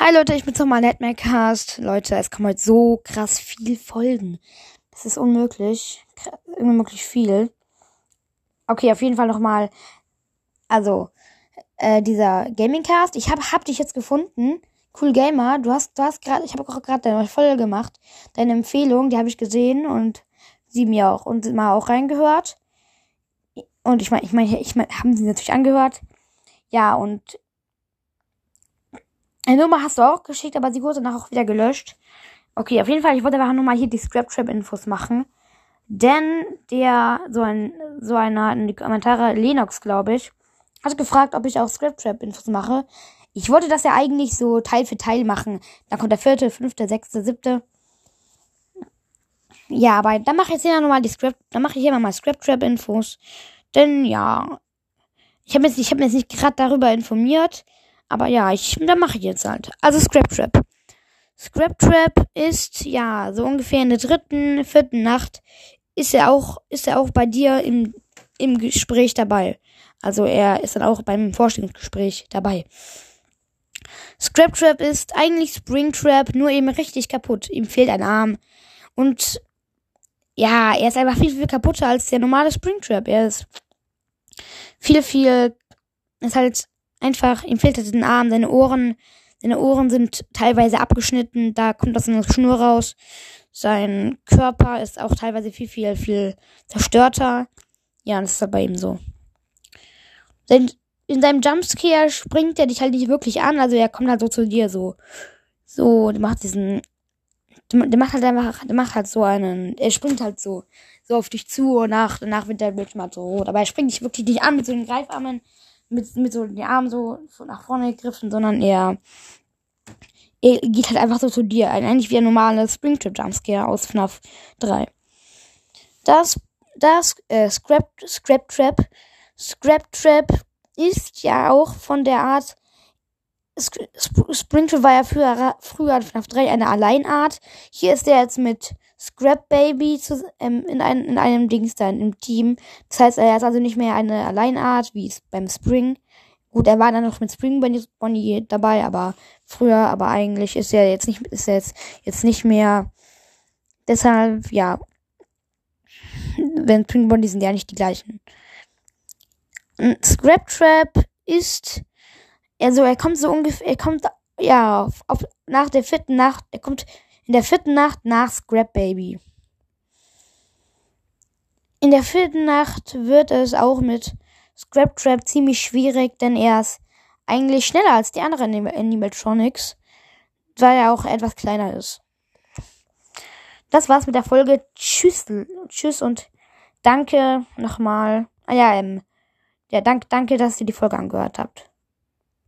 Hi Leute, ich bin's nochmal Netmailcast. Leute, es kommen heute so krass viel Folgen. Das ist unmöglich. Unmöglich viel. Okay, auf jeden Fall nochmal. Also, äh, dieser Gamingcast. Ich hab, hab dich jetzt gefunden. Cool Gamer. Du hast, du hast gerade, ich habe auch gerade deine Folge gemacht. Deine Empfehlung, die habe ich gesehen und sie mir auch und mal auch reingehört. Und ich meine, ich meine, ich mein, haben sie natürlich angehört. Ja, und eine Nummer hast du auch geschickt, aber sie wurde danach auch wieder gelöscht. Okay, auf jeden Fall, ich wollte einfach nur mal hier die Scraptrap-Infos machen. Denn der, so ein, so einer in die Kommentare, Lennox, glaube ich, hat gefragt, ob ich auch Scraptrap-Infos mache. Ich wollte das ja eigentlich so Teil für Teil machen. Dann kommt der vierte, fünfte, sechste, siebte. Ja, aber dann mache ich jetzt hier nochmal die Script, dann mache ich hier mal Scraptrap-Infos. Denn ja, ich habe jetzt, ich habe jetzt nicht gerade darüber informiert. Aber ja, ich, dann mache ich jetzt halt. Also Scrap Trap. Scrap Trap ist, ja, so ungefähr in der dritten, vierten Nacht ist er auch, ist er auch bei dir im, im Gespräch dabei. Also er ist dann auch beim Vorstellungsgespräch dabei. Scrap Trap ist eigentlich Spring Trap, nur eben richtig kaputt. Ihm fehlt ein Arm. Und ja, er ist einfach viel, viel kaputter als der normale Spring Trap. Er ist viel, viel, ist halt einfach, ihm fehlt halt ein Arm, seine Ohren, seine Ohren sind teilweise abgeschnitten, da kommt aus einer Schnur raus. Sein Körper ist auch teilweise viel, viel, viel zerstörter. Ja, das ist bei ihm so. Sein, in seinem Jumpscare springt er dich halt nicht wirklich an, also er kommt halt so zu dir so. So, der macht diesen, der macht halt einfach, der macht halt so einen, er springt halt so, so auf dich zu und nach, danach wird der Bildschirm halt so rot. Aber er springt dich wirklich nicht an mit so den Greifarmen, mit, mit so den Armen so, nach vorne gegriffen, sondern er, er geht halt einfach so zu dir. Eigentlich wie ein normaler Springtrap Jumpscare aus FNAF 3. Das, das, äh, Scrap, Scrap Trap, Scrap Trap ist ja auch von der Art, Springtrap war ja früher, früher FNAF 3 eine Alleinart. Hier ist er jetzt mit Scrap Baby zu, ähm, in, ein, in einem Dings da im Team. Das heißt, er ist also nicht mehr eine Alleinart, wie es beim Spring. Gut, er war dann noch mit Spring Bonnie dabei, aber früher, aber eigentlich ist er jetzt nicht, ist er jetzt, jetzt nicht mehr. Deshalb, ja. Wenn Spring Bonnie sind ja nicht die gleichen. Scrap Trap ist, also er kommt so ungefähr, er kommt, ja, auf, auf, nach der vierten Nacht, er kommt in der vierten Nacht nach Scrap Baby. In der vierten Nacht wird es auch mit Scrap Trap ziemlich schwierig, denn er ist eigentlich schneller als die anderen Animatronics, weil er auch etwas kleiner ist. Das war's mit der Folge. Tschüss, tschüss und danke nochmal. Ah ja, ähm, ja, danke, danke, dass ihr die Folge angehört habt.